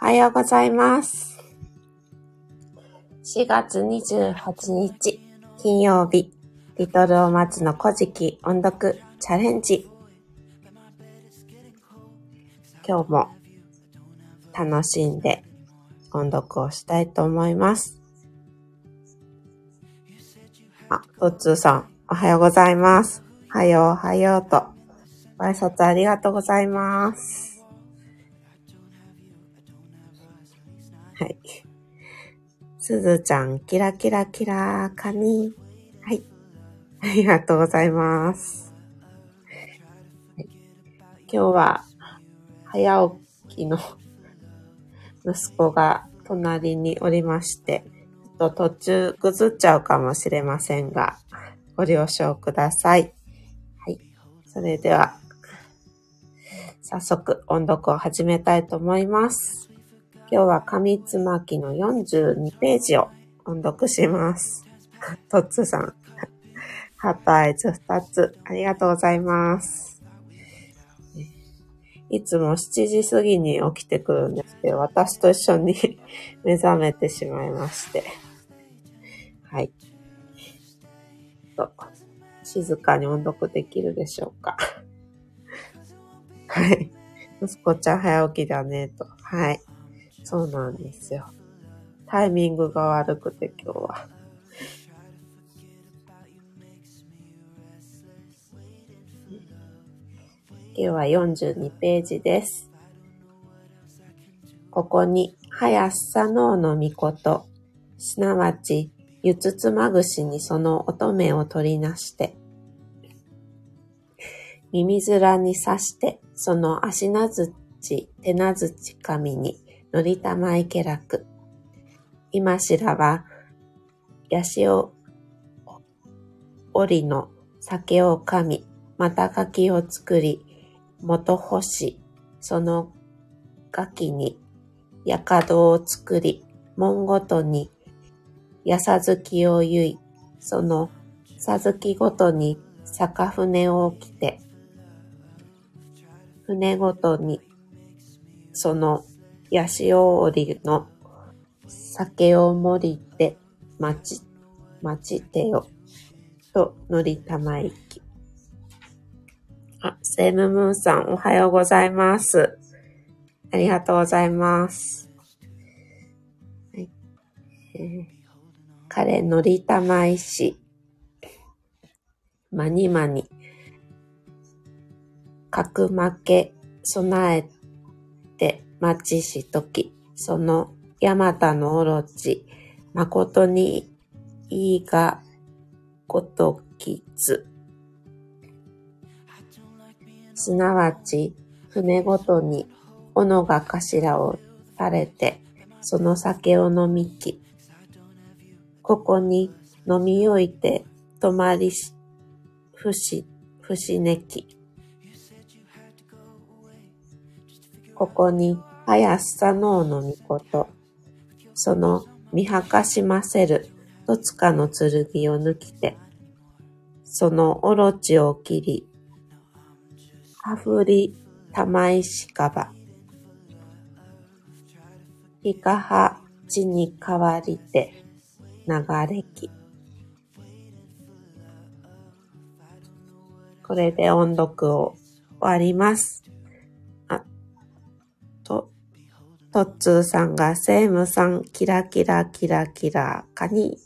おはようございます。4月28日、金曜日、リトルオマツの古事記音読チャレンジ。今日も楽しんで音読をしたいと思います。あ、トッツーさん、おはようございます。はよう、おはようと。ご挨拶ありがとうございます。すずちゃん、キラキラキラカニ。はい。ありがとうございます。はい、今日は、早起きの 息子が隣におりまして、ちょっと途中ぐずっちゃうかもしれませんが、ご了承ください。はい。それでは、早速音読を始めたいと思います。今日は紙つまきの42ページを音読します。トッツさん、ハートアイズ2つありがとうございます。いつも7時過ぎに起きてくるんですけど、私と一緒に 目覚めてしまいまして。はい。と、静かに音読できるでしょうか。はい。息子ちゃん早起きだね、と。はい。そうなんですよ。タイミングが悪くて今日は。今日は42ページです。ここに、早さののみこと、すなわち、ゆつつまぐしにその乙女を取りなして、耳面に刺して、その足なづち、手なづち髪に、のりたまいけらく。今しらは、やしお、折の酒を噛み、また書きを作り、元干し、そのガキに、やかどを作り、門ごとに、やさずきをゆい、そのさずきごとに、坂船を着て、船ごとに、その、やしおおりの酒を盛りて、待ち、待ちてよ、とのりたまいき。あ、セームムーンさん、おはようございます。ありがとうございます。はい。えー、彼、のりたまいし、まにまに、かくまけ、備えて、待ちしとき、その、ヤマタのオロチ、誠に、いいが、ごときつ。すなわち、船ごとに、斧が頭を垂れて、その酒を飲みき。ここに飲みおいて、泊まりし、ふし、ふしねき。ここに、はやさのうのみこと、その見はかしませる、どつかの剣を抜きて、そのおろちを切り、はふりたまいしかば。ひかはちにかわりて、流れき。これで音読を終わります。トッツーさんがセームさん、キラキラキラキラカニ。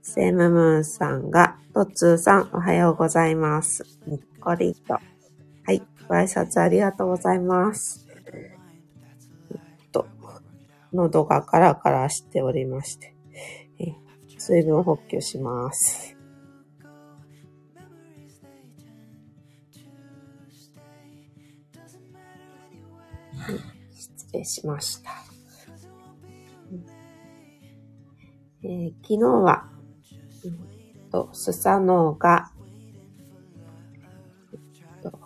セームムーンさんが、トッツーさん、おはようございます。にっこりと。はい。ご挨拶ありがとうございます。えっと、喉がカラカラしておりまして、水分補給します。失礼しました。えー昨日は、うんと、スサノオが、えっと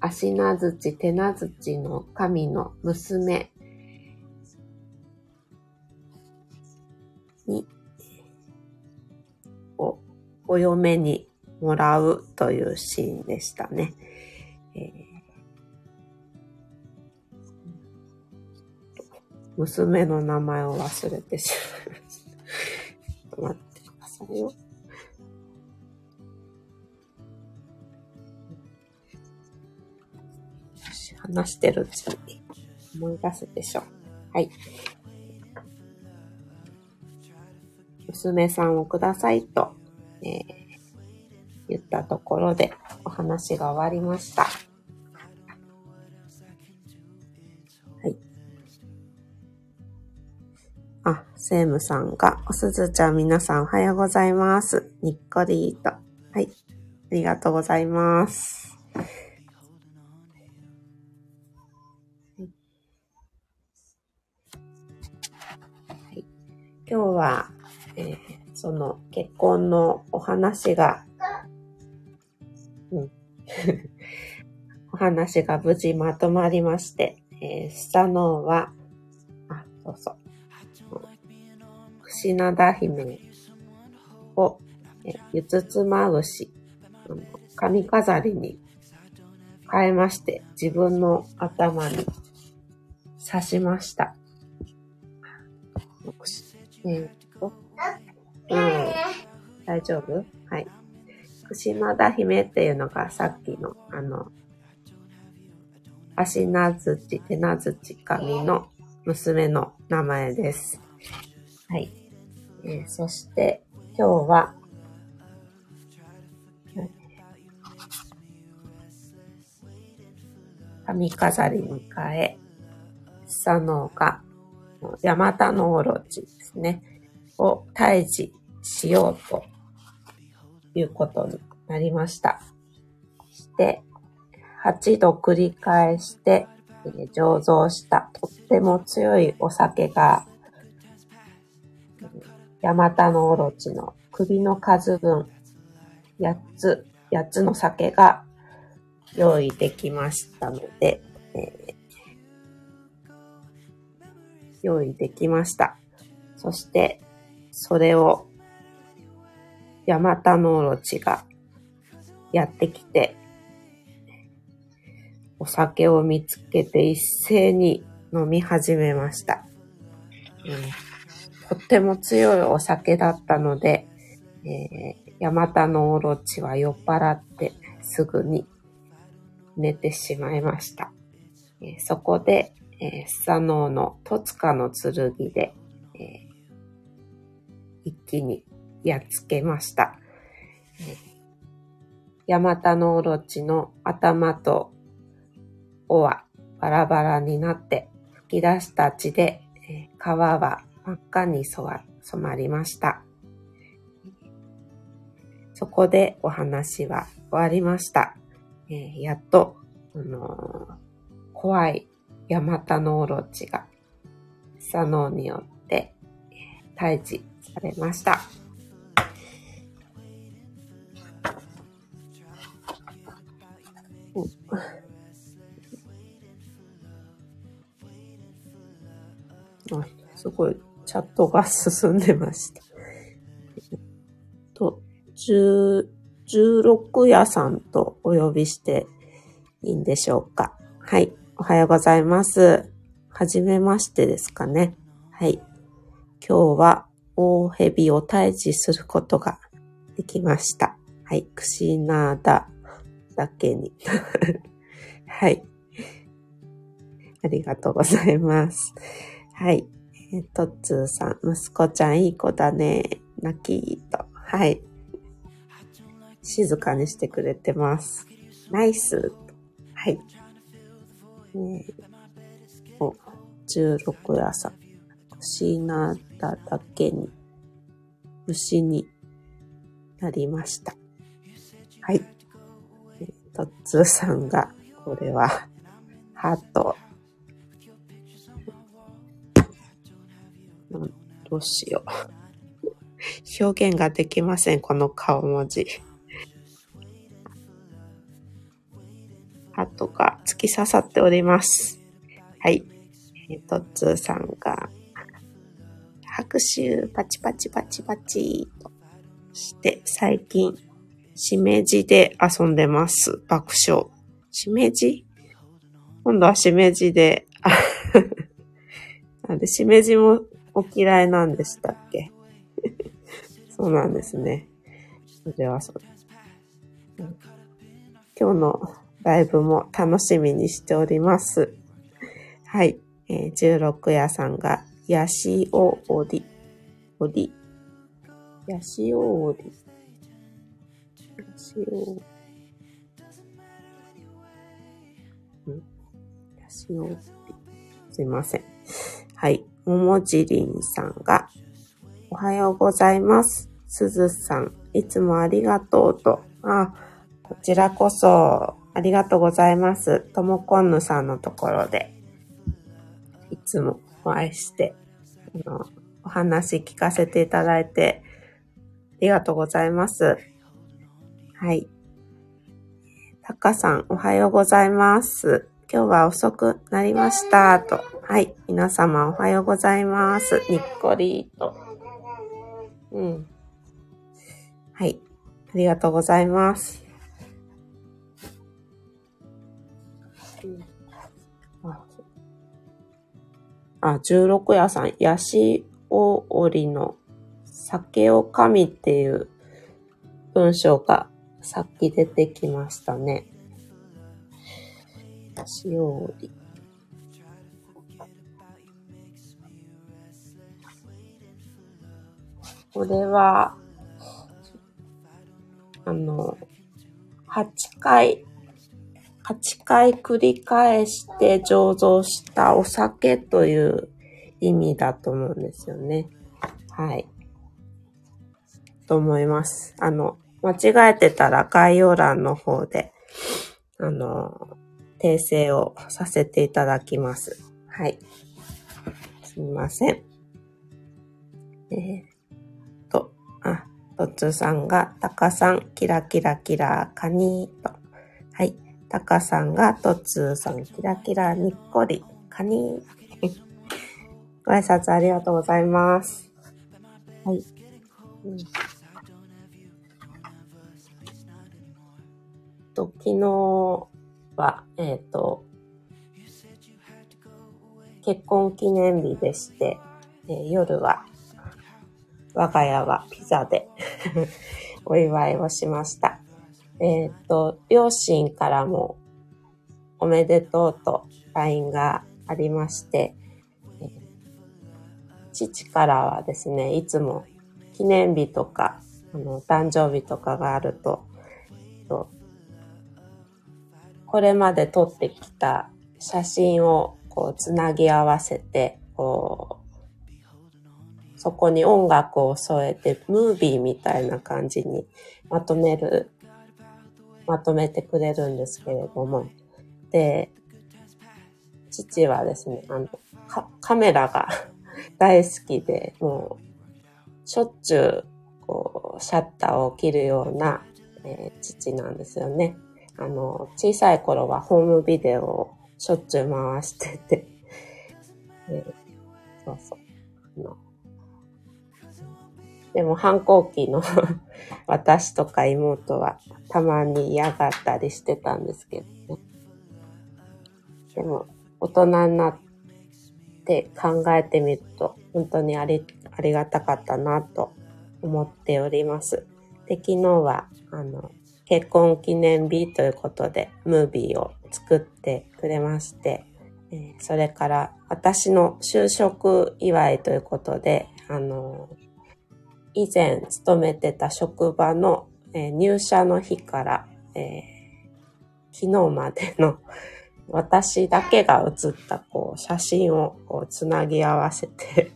足なづち手なづちの神の娘嫁にもらうというシーンでしたね。えー、娘の名前を忘れてしまいました。ちょっと待ってくださいよ。話してるうちに思い出すでしょう。はい。娘さんをくださいと、えー、言ったところでお話が終わりました。はい。あ、セームさんが、おすずちゃん皆さんおはようございます。にっこりーと。はい。ありがとうございます。今日は、えー、その結婚のお話が、うん、お話が無事まとまりまして、えー、スタノーは、あ、そうそう、串灘姫を、え、ゆつつまぶし、髪飾りに変えまして、自分の頭に刺しました。えー、うん、大丈夫？はい。串田姫っていうのがさっきの、あの、足名槌、手名槌神の娘の名前です。はい。えー、そして、今日は、髪飾りに変え、佐野が、ヤマタノオロチですね、を退治しようということになりました。して、8度繰り返して、醸造したとっても強いお酒が、ヤマタノオロチの首の数分、8つ、8つの酒が用意できましたので、えー、用意できました。そして、それを、ヤマタノオロチがやってきて、お酒を見つけて一斉に飲み始めました。うん、とっても強いお酒だったので、え、ヤマタノオロチは酔っ払ってすぐに寝てしまいました。えー、そこで、えー、スサノオのトツカの剣で、え一気にやっつけました。ヤマタノオロチの頭と尾はバラバラになって吹き出した血で皮は真っ赤に染まりました。そこでお話は終わりました。えー、やっと、あのー、怖いヤマタノオロチが、サノーによって退治されました。あすごい、チャットが進んでました。えっと、十、十六夜さんとお呼びしていいんでしょうか。はい。おはようございます。はじめましてですかね。はい。今日は大蛇を退治することができました。はい。くしなだだけに。はい。ありがとうございます。はい。えとっつーさん、息子ちゃんいい子だね。泣きと。はい。静かにしてくれてます。ナイス。はい。えー、お、16夜さん。しなだだけに、虫になりました。はい。えー、とっつーさんが、これは、ハート。どうしよう。表現ができません、この顔文字。ハートが突き刺さっております。はい。えー、とつーさんが、拍手、パチパチパチパチと。して、最近、しめじで遊んでます。爆笑。しめじ？今度はしめじで、なんで、しめじもお嫌いなんでしたっけ？そうなんですね。それはそうです。今日のライブも楽しみにしております。はい。えー、16夜さんが、ヤシオオリ。オリ。ヤシオオリ。ヤシオんヤシオオリ。すいません。はい。ももじりんさんが、おはようございます。すずさん、いつもありがとうと。あ、こちらこそ、ありがとうございます。ともこんぬさんのところで、いつもお会いして、あの、お話聞かせていただいて、ありがとうございます。はい。たかさん、おはようございます。今日は遅くなりました。と。はい。皆様、おはようございます。にっこりと。うん。はい。ありがとうございます。あ、16夜さん、ヤシオオリの酒を神っていう文章がさっき出てきましたね。ヤシオオリ。これは、あの、8回、8回繰り返して醸造したお酒という意味だと思うんですよね。はい。と思います。あの、間違えてたら概要欄の方で、あの、訂正をさせていただきます。はい。すみません。えーあとつさんが、たかさん、キラキラキラ、カニーと。はい。たかさんが、とつさん、キラキラ、にっこり、カニー。ご挨拶ありがとうございます。はい。うん、と昨日は、えっ、ー、と、結婚記念日でして、えー、夜は我が家はピザでお祝いをしました。えっ、と、両親からもおめでとうと LINE がありまして、父からはですね、いつも記念日とか、あの、誕生日とかがあると、とこれまで撮ってきた写真をこうつなぎ合わせて、こう、そこに音楽を添えて、ムービーみたいな感じにまとめる、まとめてくれるんですけれども。で、父はですね、あの、カメラが 大好きで、もう、しょっちゅう、こう、シャッターを切るような、えー、父なんですよね。あの、小さい頃はホームビデオをしょっちゅう回してて、えー、そうそう。でも反抗期の 私とか妹はたまに嫌がったりしてたんですけどね。でも大人になって考えてみると本当にありありがたかったなと思っております。で、昨日はあの結婚記念日ということでムービーを作ってくれまして、えそれから私の就職祝いということで、あの、以前勤めてた職場の、えー、入社の日から、えー、昨日までの 私だけが写ったこう写真をこうつなぎ合わせて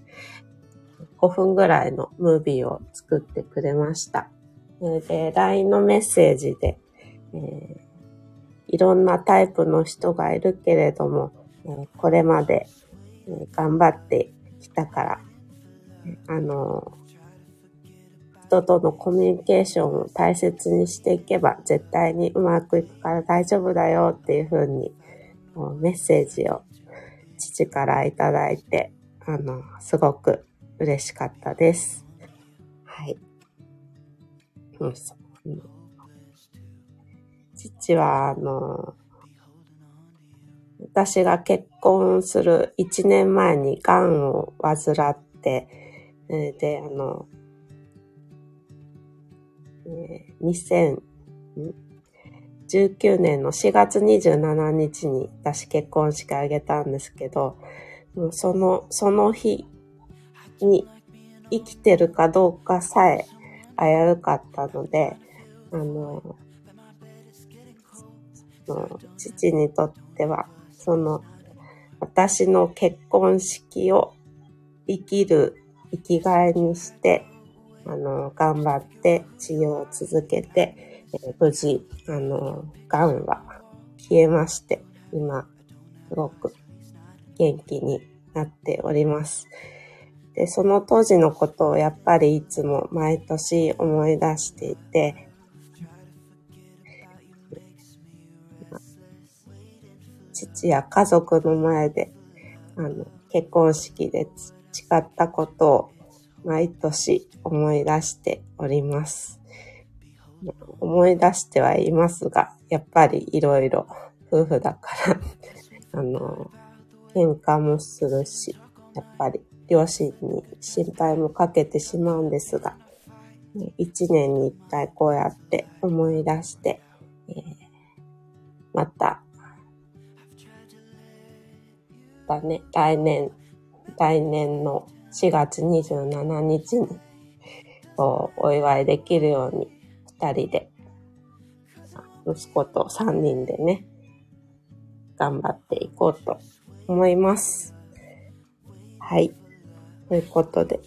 5分ぐらいのムービーを作ってくれました。で、LINE のメッセージで、えー、いろんなタイプの人がいるけれども、えー、これまで、えー、頑張ってきたから、あの人とのコミュニケーションを大切にしていけば絶対にうまくいくから大丈夫だよっていう風にメッセージを父からいただいて、あの、すごく嬉しかったです。はい。うん、父は、あの、私が結婚する1年前に癌を患って、で、あの、えー、2019年の4月27日に私結婚式あげたんですけど、その、その日に生きてるかどうかさえ危うかったので、あの、の父にとっては、その、私の結婚式を生きる生きがいにして、あの、頑張って治療を続けて、えー、無事、あの、癌は消えまして、今、すごく元気になっております。で、その当時のことをやっぱりいつも毎年思い出していて、父や家族の前で、あの、結婚式で誓ったことを毎年思い出しております。思い出してはいますが、やっぱりいろいろ夫婦だから あの、喧嘩もするし、やっぱり両親に心配もかけてしまうんですが、一年に一回こうやって思い出して、えー、また、だね、来年、来年の4月27日に、こう、お祝いできるように、二人で、息子と三人でね、頑張っていこうと思います。はい。ということで、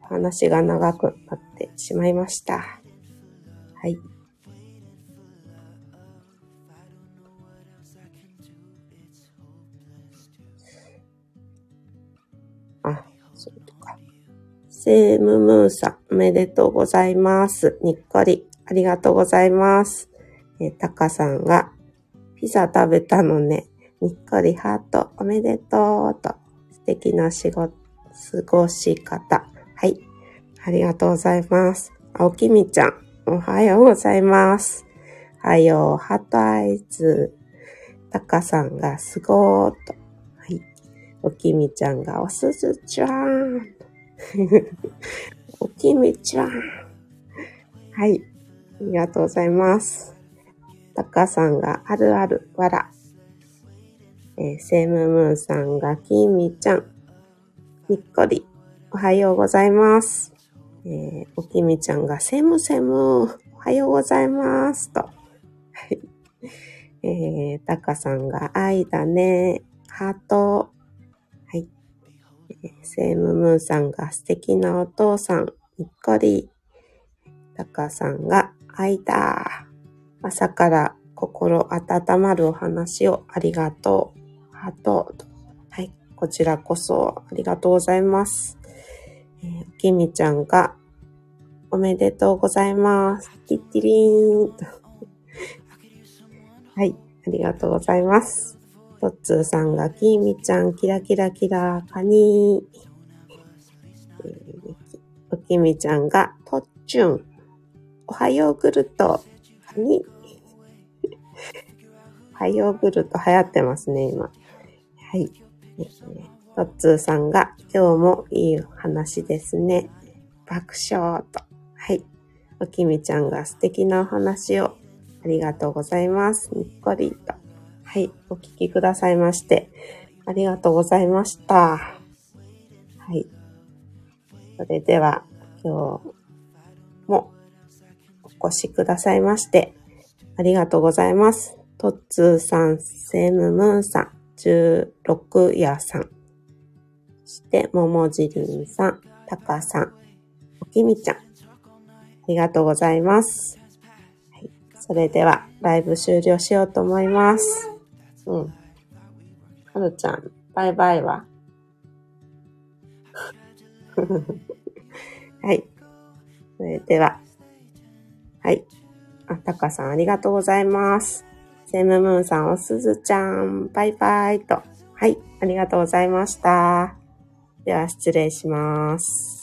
話が長くなってしまいました。はい。セームムーさん、おめでとうございます。にっこり、ありがとうございます。えタカさんが、ピザ食べたのね。にっこりハート、おめでとうと、素敵な仕事、過ごし方。はい。ありがとうございます。青きみちゃん、おはようございます。はよう、ハートアイズ。たかさんがすごーと。はい。おきみちゃんがおすずちゃん。おきみちゃん。はい。ありがとうございます。たかさんがあるある、わら。えー、セムムーンさんがきみちゃん。にっこり。おはようございます。えー、おきみちゃんがセムセム。おはようございます。と。はい。えー、たかさんが愛だね。ハート。はい。えー、ムムーンさんが素敵なお父さん。にっこり。たかさんが愛だ。朝から心温まるお話をありがとう。ハート。こちらこそありがとうございます。えー、きみちゃんが、おめでとうございます。ティッティリーン。はい、ありがとうございます。とっつーさんが、きみちゃん、キラキラキラ、カニー。おきみちゃんが、とっちゅん。おはようグルト、カニ。おはようグルト流行ってますね、今。はい。トッツーさんが、今日もいい話ですね。爆笑と。はい。おきみちゃんが素敵なお話をありがとうございます。にっこりと。はい。お聞きくださいまして、ありがとうございました。はい。それでは、今日もお越しくださいまして、ありがとうございます。トッツーさん、セムムーンさん、16夜さん、そして、ももじりんさん、たかさん、おきみちゃん、ありがとうございます。はい、それでは、ライブ終了しようと思います。うん。はるちゃん、バイバイは？はい。それでは、はい。あ、たかさんありがとうございます。セムムーンさん、おすずちゃん、バイバイと。はい、ありがとうございました。では、失礼します。